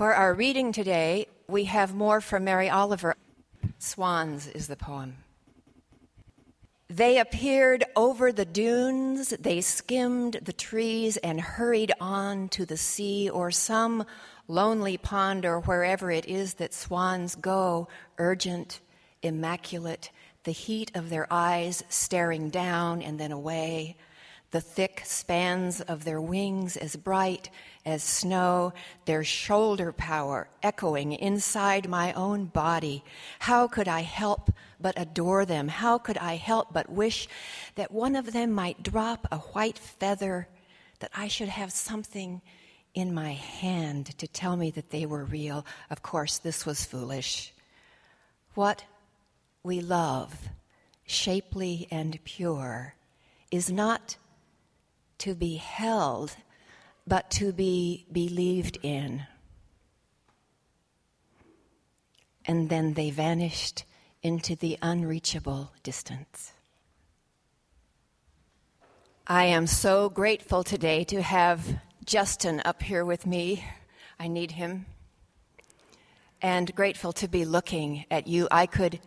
For our reading today, we have more from Mary Oliver. Swans is the poem. They appeared over the dunes, they skimmed the trees and hurried on to the sea or some lonely pond or wherever it is that swans go, urgent, immaculate, the heat of their eyes staring down and then away, the thick spans of their wings as bright as snow, their shoulder power echoing inside my own body. How could I help but adore them? How could I help but wish that one of them might drop a white feather, that I should have something in my hand to tell me that they were real? Of course, this was foolish. What we love, shapely and pure, is not to be held, but to be believed in. And then they vanished into the unreachable distance. I am so grateful today to have Justin up here with me. I need him. And grateful to be looking at you. I could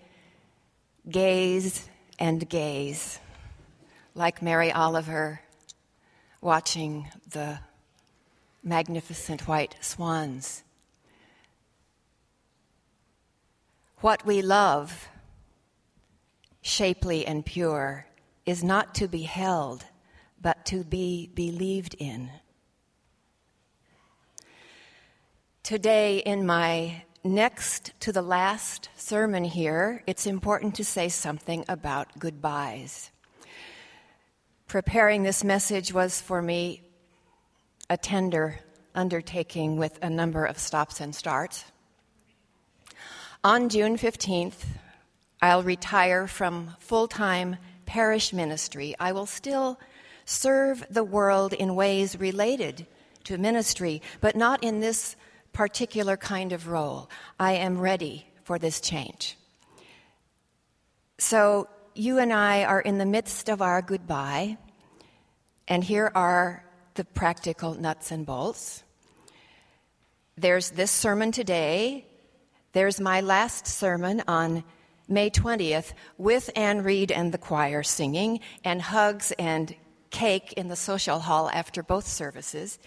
gaze and gaze like Mary Oliver watching the magnificent white swans. What we love, shapely and pure, is not to be held, but to be believed in. Today, in my next to the last sermon here, it's important to say something about goodbyes. Preparing this message was for me a tender undertaking with a number of stops and starts. On June 15th, I'll retire from full time parish ministry. I will still serve the world in ways related to ministry, but not in this particular kind of role. I am ready for this change. So, you and I are in the midst of our goodbye, and here are the practical nuts and bolts. There's this sermon today. There's my last sermon on May 20th with Anne Reed and the choir singing, and hugs and cake in the social hall after both services.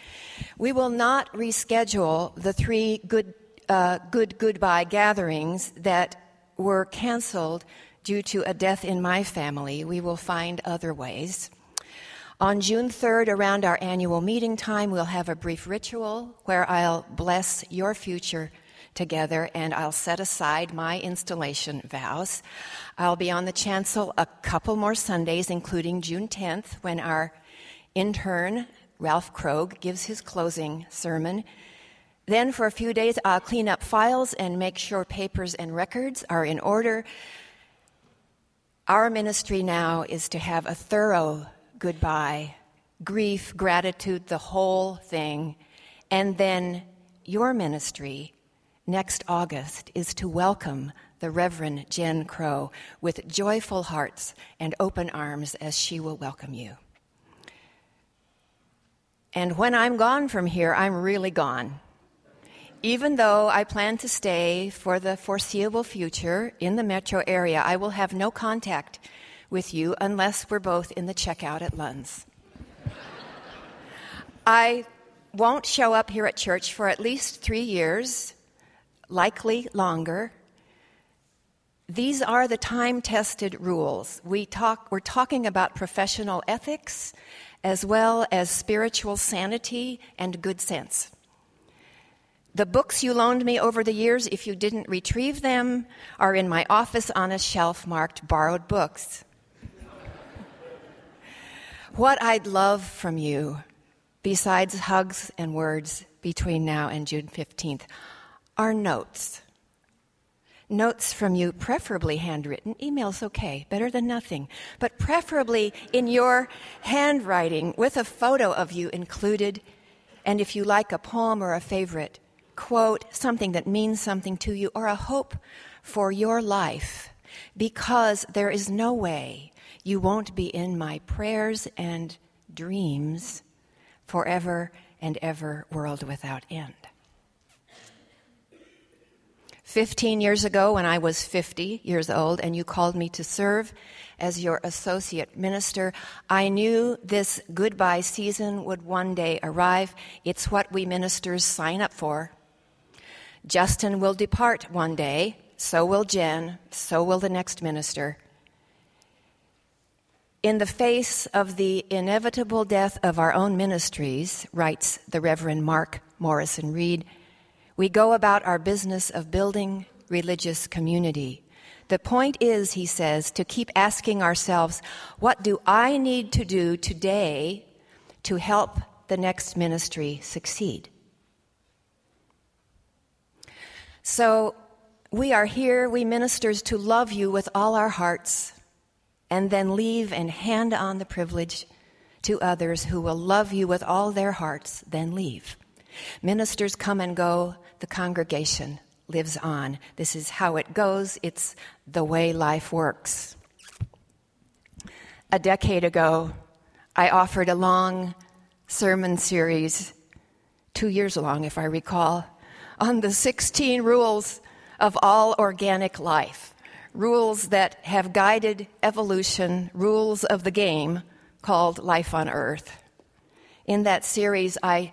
We will not reschedule the three good, uh, good goodbye gatherings that were canceled due to a death in my family. We will find other ways. On June 3rd, around our annual meeting time, we'll have a brief ritual where I'll bless your future together and I'll set aside my installation vows. I'll be on the chancel a couple more Sundays, including June 10th, when our intern, Ralph Krogh, gives his closing sermon. Then, for a few days, I'll clean up files and make sure papers and records are in order. Our ministry now is to have a thorough goodbye, grief, gratitude, the whole thing, and then your ministry next August is to welcome the Reverend Jen Crow with joyful hearts and open arms as she will welcome you. And when I'm gone from here, I'm really gone. Even though I plan to stay for the foreseeable future in the metro area, I will have no contact with you unless we're both in the checkout at Lund's. I won't show up here at church for at least three years, likely longer. These are the time tested rules. We talk, we're talking about professional ethics as well as spiritual sanity and good sense. The books you loaned me over the years, if you didn't retrieve them, are in my office on a shelf marked borrowed books. What I'd love from you, besides hugs and words between now and June 15th, are notes. Notes from you, preferably handwritten. Email's okay, better than nothing. But preferably in your handwriting with a photo of you included. And if you like a poem or a favorite quote, something that means something to you, or a hope for your life, because there is no way you won't be in my prayers and dreams forever and ever, world without end. 15 years ago, when I was 50 years old, and you called me to serve as your associate minister, I knew this goodbye season would one day arrive. It's what we ministers sign up for. Justin will depart one day, so will Jen, so will the next minister. In the face of the inevitable death of our own ministries, writes the Reverend Mark Morrison Reed, we go about our business of building religious community. The point is, he says, to keep asking ourselves, what do I need to do today to help the next ministry succeed? So, we are here, we ministers, to love you with all our hearts and then leave and hand on the privilege to others who will love you with all their hearts, then leave. Ministers come and go, the congregation lives on. This is how it goes, it's the way life works. A decade ago, I offered a long sermon series, two years long, if I recall, on the 16 rules of all organic life, rules that have guided evolution, rules of the game called Life on Earth. In that series, I,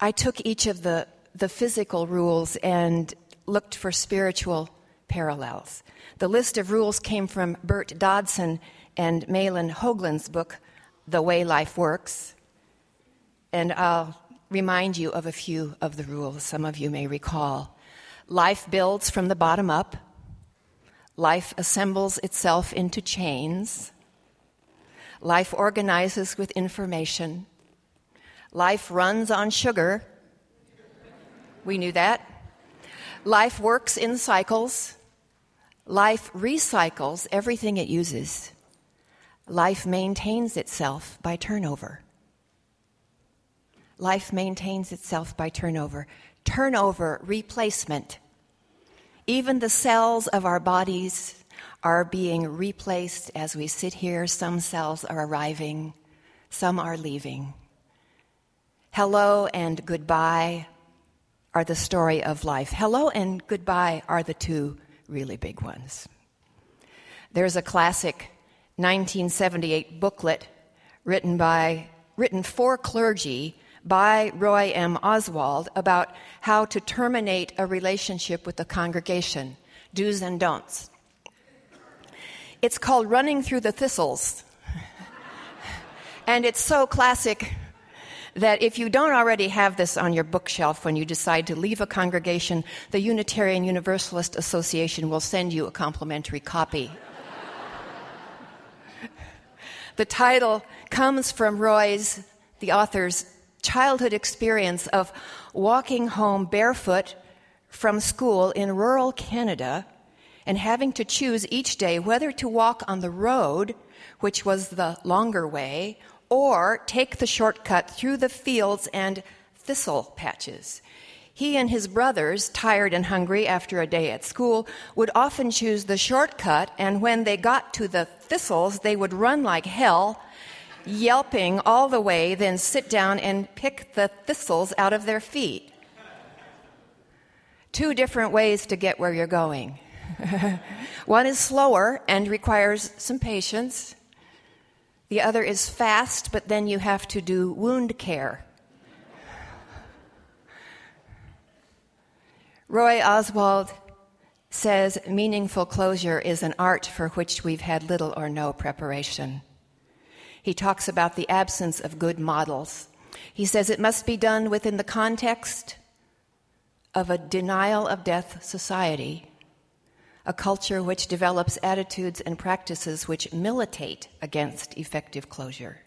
I took each of the the physical rules and looked for spiritual parallels. The list of rules came from Bert Dodson and Mahlon Hoagland's book, The Way Life Works. And I'll remind you of a few of the rules some of you may recall. Life builds from the bottom up. Life assembles itself into chains. Life organizes with information. Life runs on sugar we knew that. Life works in cycles. Life recycles everything it uses. Life maintains itself by turnover. Life maintains itself by turnover. Turnover, replacement. Even the cells of our bodies are being replaced as we sit here. Some cells are arriving, some are leaving. Hello and goodbye are the story of life. Hello and goodbye are the two really big ones. There's a classic 1978 booklet written by written for clergy by Roy M. Oswald about how to terminate a relationship with the congregation, do's and don'ts. It's called Running Through the Thistles. and it's so classic that if you don't already have this on your bookshelf when you decide to leave a congregation, the Unitarian Universalist Association will send you a complimentary copy. the title comes from Roy's, the author's, childhood experience of walking home barefoot from school in rural Canada and having to choose each day whether to walk on the road, which was the longer way, or take the shortcut through the fields and thistle patches. He and his brothers, tired and hungry after a day at school, would often choose the shortcut, and when they got to the thistles, they would run like hell, yelping all the way, then sit down and pick the thistles out of their feet. Two different ways to get where you're going. One is slower and requires some patience, the other is fast, but then you have to do wound care. Roy Oswald says meaningful closure is an art for which we've had little or no preparation. He talks about the absence of good models. He says it must be done within the context of a denial of death society a culture which develops attitudes and practices which militate against effective closure.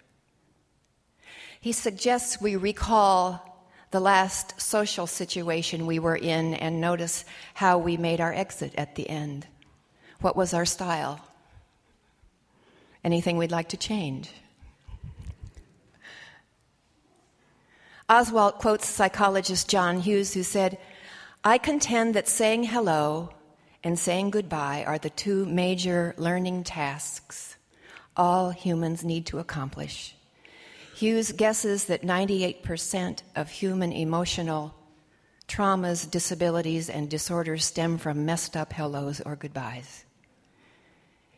He suggests we recall the last social situation we were in and notice how we made our exit at the end. What was our style? Anything we'd like to change? Oswald quotes psychologist John Hughes, who said, I contend that saying hello and saying goodbye are the two major learning tasks all humans need to accomplish. Hughes guesses that 98% of human emotional traumas, disabilities, and disorders stem from messed up hellos or goodbyes.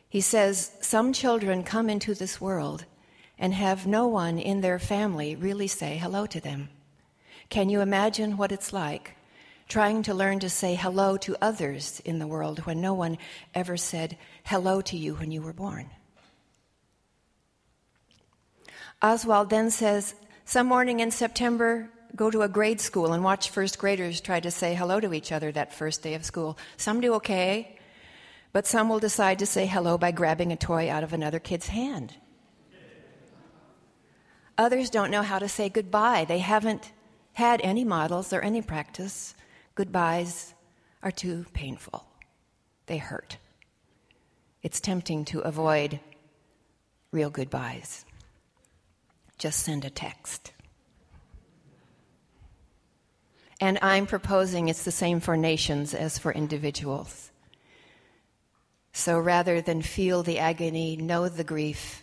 He says some children come into this world and have no one in their family really say hello to them. Can you imagine what it's like trying to learn to say hello to others in the world when no one ever said hello to you when you were born? Oswald then says, Some morning in September, go to a grade school and watch first graders try to say hello to each other that first day of school. Some do okay, but some will decide to say hello by grabbing a toy out of another kid's hand. Others don't know how to say goodbye. They haven't had any models or any practice. Goodbyes are too painful, they hurt. It's tempting to avoid real goodbyes just send a text. And I'm proposing it's the same for nations as for individuals. So rather than feel the agony, know the grief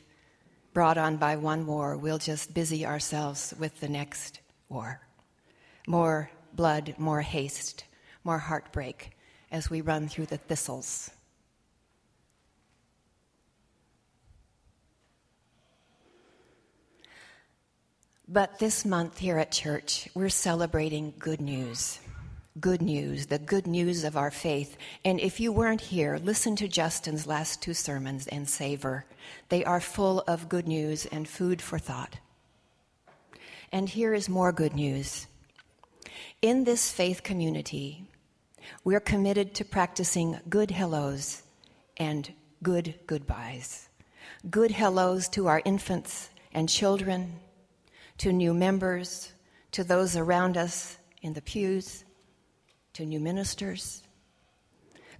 brought on by one war, we'll just busy ourselves with the next war. More blood, more haste, more heartbreak as we run through the thistles But this month here at church, we're celebrating good news. Good news, the good news of our faith. And if you weren't here, listen to Justin's last two sermons and savor. They are full of good news and food for thought. And here is more good news. In this faith community, we're committed to practicing good hellos and good goodbyes. Good hellos to our infants and children to new members, to those around us in the pews, to new ministers.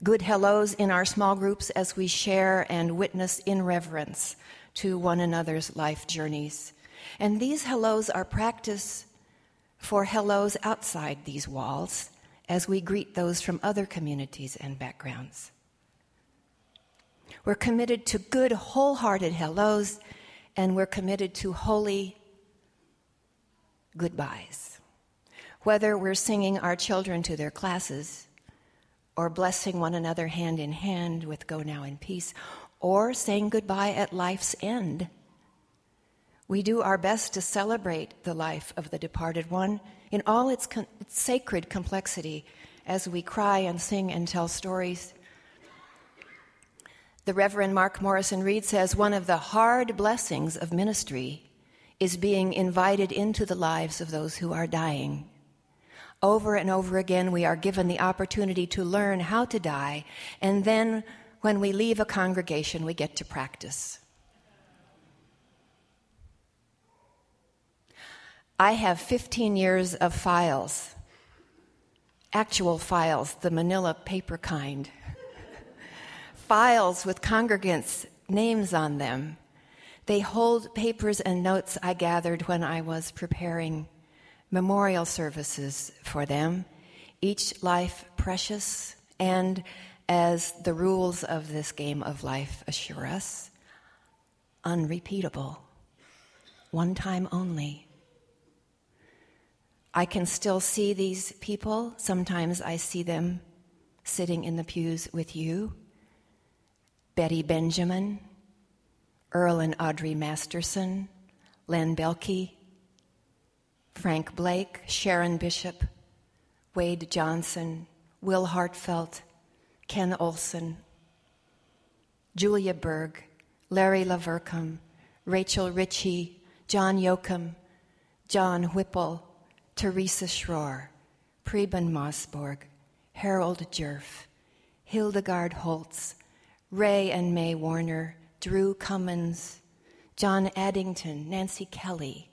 Good hellos in our small groups as we share and witness in reverence to one another's life journeys. And these hellos are practice for hellos outside these walls as we greet those from other communities and backgrounds. We're committed to good, wholehearted hellos, and we're committed to holy, goodbyes. Whether we're singing our children to their classes, or blessing one another hand in hand with Go Now in Peace, or saying goodbye at life's end, we do our best to celebrate the life of the departed one in all its, con- its sacred complexity as we cry and sing and tell stories. The Reverend Mark Morrison Reed says one of the hard blessings of ministry is being invited into the lives of those who are dying. Over and over again, we are given the opportunity to learn how to die, and then when we leave a congregation, we get to practice. I have 15 years of files, actual files, the manila paper kind, files with congregants' names on them they hold papers and notes I gathered when I was preparing memorial services for them, each life precious, and as the rules of this game of life assure us, unrepeatable, one time only. I can still see these people. Sometimes I see them sitting in the pews with you. Betty Benjamin, Earl and Audrey Masterson, Len Belke, Frank Blake, Sharon Bishop, Wade Johnson, Will Hartfelt, Ken Olson, Julia Berg, Larry Lavercombe, Rachel Ritchie, John Yoakum, John Whipple, Teresa Schroer, Preben Mossborg, Harold Jerf, Hildegard Holtz, Ray and May Warner, Drew Cummins, John Addington, Nancy Kelly,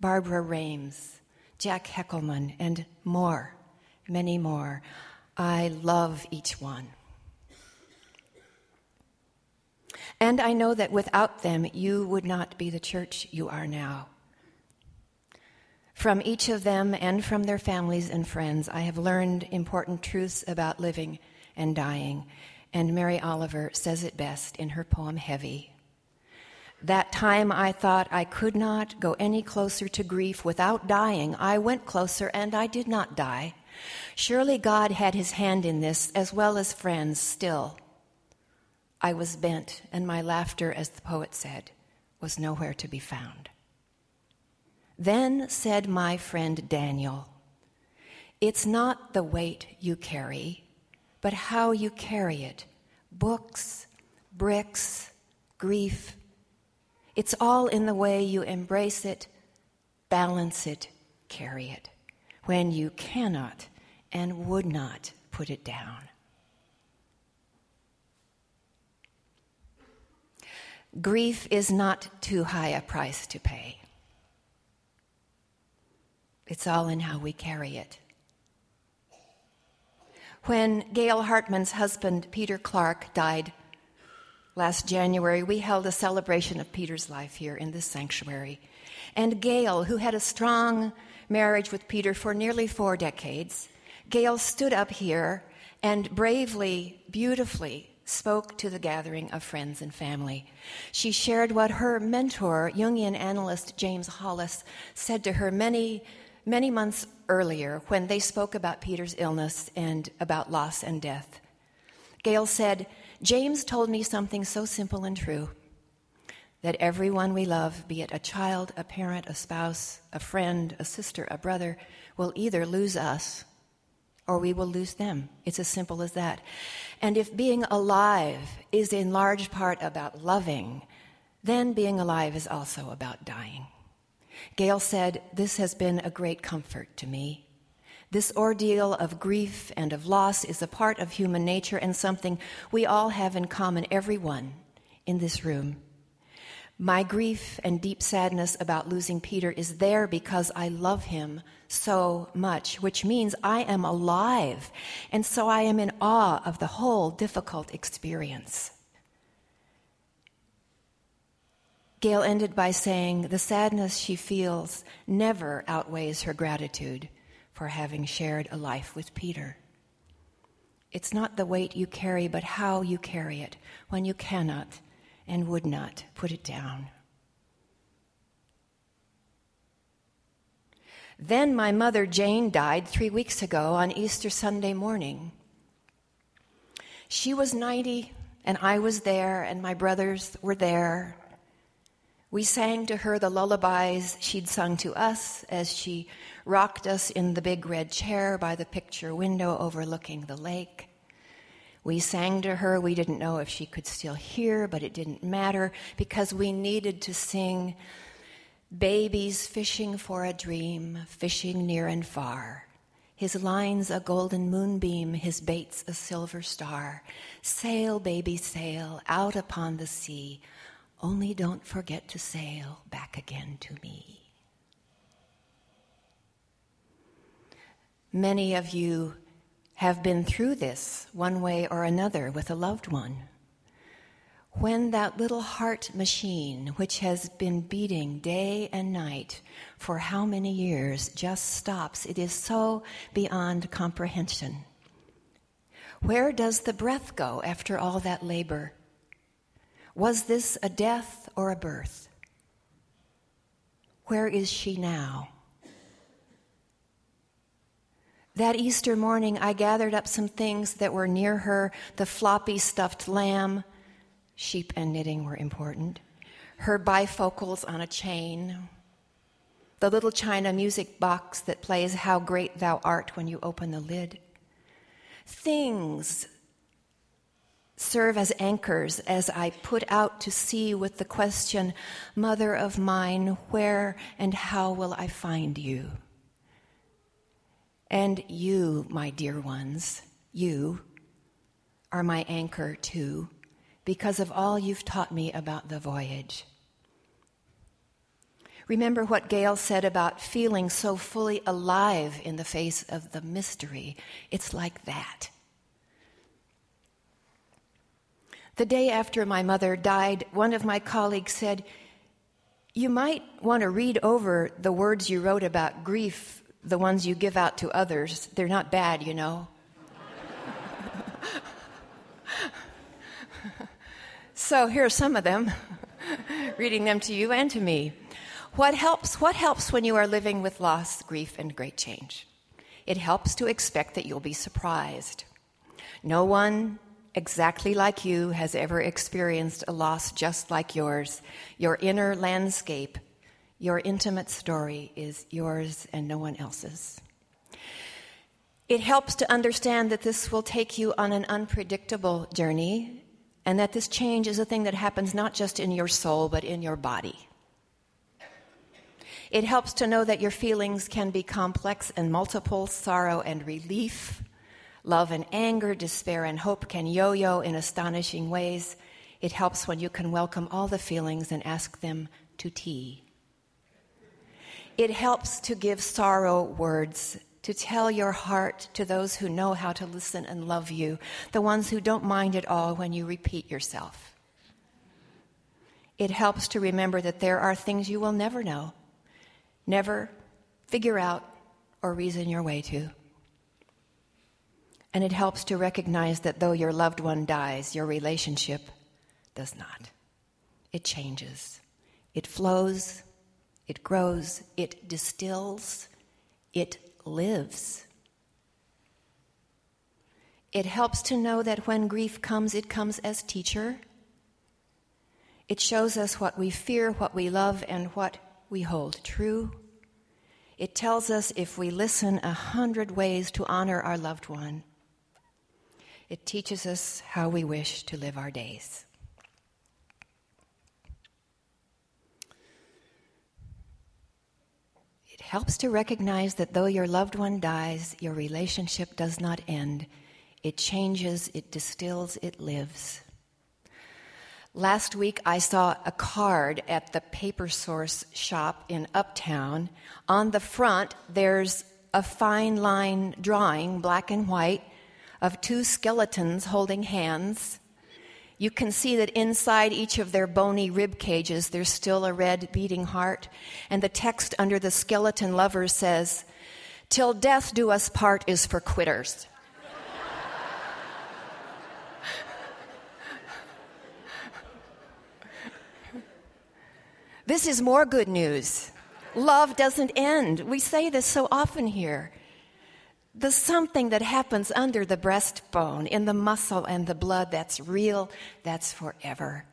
Barbara Rames, Jack Heckelman, and more, many more. I love each one. And I know that without them, you would not be the church you are now. From each of them and from their families and friends, I have learned important truths about living and dying and Mary Oliver says it best in her poem Heavy. That time I thought I could not go any closer to grief without dying. I went closer and I did not die. Surely God had his hand in this, as well as friends, still. I was bent, and my laughter, as the poet said, was nowhere to be found. Then said my friend Daniel, It's not the weight you carry, but how you carry it books, bricks, grief. It's all in the way you embrace it, balance it, carry it, when you cannot and would not put it down. Grief is not too high a price to pay. It's all in how we carry it. When Gail Hartman's husband, Peter Clark, died last January, we held a celebration of Peter's life here in this sanctuary. And Gail, who had a strong marriage with Peter for nearly four decades, Gail stood up here and bravely, beautifully spoke to the gathering of friends and family. She shared what her mentor, Jungian analyst James Hollis, said to her many, many months earlier when they spoke about Peter's illness and about loss and death. Gail said, James told me something so simple and true that everyone we love, be it a child, a parent, a spouse, a friend, a sister, a brother, will either lose us or we will lose them. It's as simple as that. And if being alive is in large part about loving, then being alive is also about dying. Gail said, This has been a great comfort to me. This ordeal of grief and of loss is a part of human nature and something we all have in common, everyone in this room. My grief and deep sadness about losing Peter is there because I love him so much, which means I am alive. And so I am in awe of the whole difficult experience. Gail ended by saying, The sadness she feels never outweighs her gratitude for having shared a life with Peter. It's not the weight you carry, but how you carry it when you cannot and would not put it down. Then my mother, Jane, died three weeks ago on Easter Sunday morning. She was 90, and I was there, and my brothers were there. We sang to her the lullabies she'd sung to us as she rocked us in the big red chair by the picture window overlooking the lake. We sang to her. We didn't know if she could still hear, but it didn't matter because we needed to sing Babies fishing for a dream, fishing near and far. His lines a golden moonbeam, his baits a silver star. Sail, baby, sail out upon the sea. Only don't forget to sail back again to me. Many of you have been through this one way or another with a loved one. When that little heart machine, which has been beating day and night for how many years, just stops, it is so beyond comprehension. Where does the breath go after all that labor? Was this a death or a birth? Where is she now? That Easter morning, I gathered up some things that were near her the floppy stuffed lamb, sheep and knitting were important, her bifocals on a chain, the little china music box that plays How Great Thou Art when you open the lid. Things serve as anchors as I put out to sea with the question, Mother of mine, where and how will I find you? And you, my dear ones, you are my anchor too, because of all you've taught me about the voyage. Remember what Gail said about feeling so fully alive in the face of the mystery. It's like that. The day after my mother died, one of my colleagues said, You might want to read over the words you wrote about grief the ones you give out to others, they're not bad, you know. so here are some of them, reading them to you and to me. What helps? What helps when you are living with loss, grief, and great change? It helps to expect that you'll be surprised. No one exactly like you has ever experienced a loss just like yours. Your inner landscape, your intimate story is yours and no one else's. It helps to understand that this will take you on an unpredictable journey and that this change is a thing that happens not just in your soul, but in your body. It helps to know that your feelings can be complex and multiple sorrow and relief, love and anger, despair and hope can yo yo in astonishing ways. It helps when you can welcome all the feelings and ask them to tea. It helps to give sorrow words to tell your heart to those who know how to listen and love you, the ones who don't mind at all when you repeat yourself. It helps to remember that there are things you will never know, never figure out, or reason your way to. And it helps to recognize that though your loved one dies, your relationship does not. It changes, it flows, it grows, it distills, it lives. It helps to know that when grief comes, it comes as teacher. It shows us what we fear, what we love, and what we hold true. It tells us if we listen a hundred ways to honor our loved one. It teaches us how we wish to live our days. Helps to recognize that though your loved one dies, your relationship does not end. It changes, it distills, it lives. Last week, I saw a card at the Paper Source shop in Uptown. On the front, there's a fine line drawing, black and white, of two skeletons holding hands you can see that inside each of their bony rib cages, there's still a red beating heart. And the text under the skeleton lovers says, Till death do us part is for quitters. this is more good news. Love doesn't end. We say this so often here the something that happens under the breastbone, in the muscle and the blood, that's real, that's forever.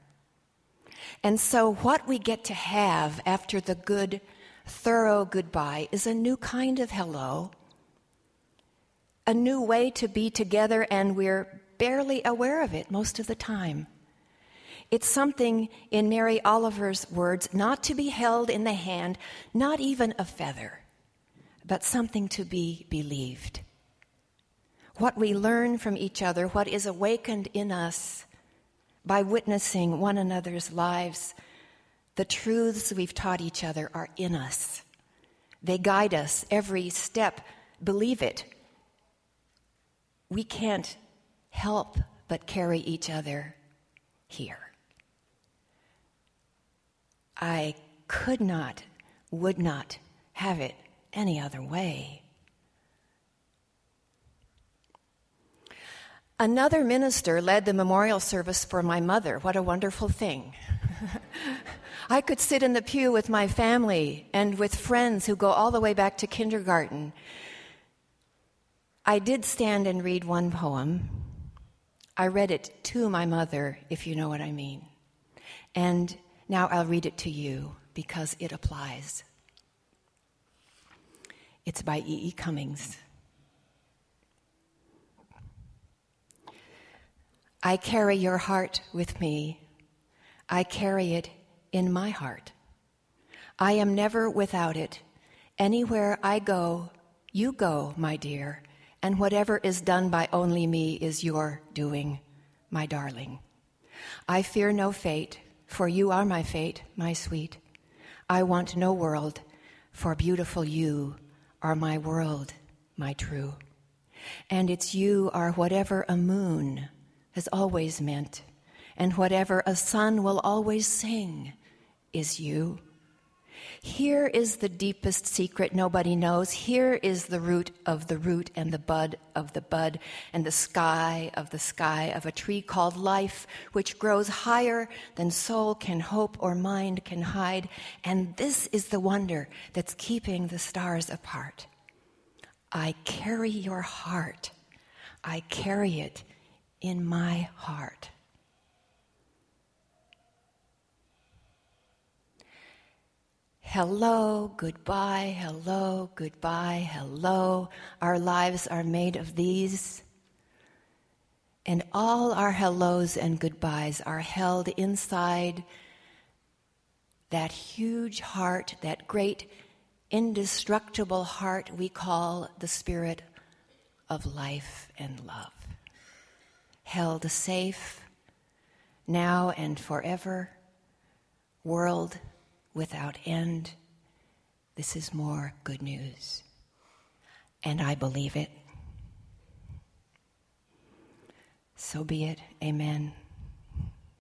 And so, what we get to have after the good, thorough goodbye is a new kind of hello, a new way to be together, and we're barely aware of it most of the time. It's something, in Mary Oliver's words, not to be held in the hand, not even a feather but something to be believed. What we learn from each other, what is awakened in us by witnessing one another's lives, the truths we've taught each other are in us. They guide us every step. Believe it. We can't help but carry each other here. I could not, would not have it any other way. Another minister led the memorial service for my mother. What a wonderful thing. I could sit in the pew with my family and with friends who go all the way back to kindergarten. I did stand and read one poem. I read it to my mother, if you know what I mean. And now I'll read it to you because it applies. It's by E. E. Cummings. I carry your heart with me. I carry it in my heart. I am never without it. Anywhere I go, you go, my dear, and whatever is done by only me is your doing, my darling. I fear no fate, for you are my fate, my sweet. I want no world, for beautiful you are my world, my true. And it's you are whatever a moon has always meant, and whatever a sun will always sing is you. Here is the deepest secret nobody knows. Here is the root of the root and the bud of the bud and the sky of the sky of a tree called life, which grows higher than soul can hope or mind can hide. And this is the wonder that's keeping the stars apart. I carry your heart. I carry it in my heart. Hello, goodbye, hello, goodbye, hello. Our lives are made of these. And all our hellos and goodbyes are held inside that huge heart, that great indestructible heart we call the spirit of life and love. Held safe now and forever, world without end. This is more good news. And I believe it. So be it. Amen.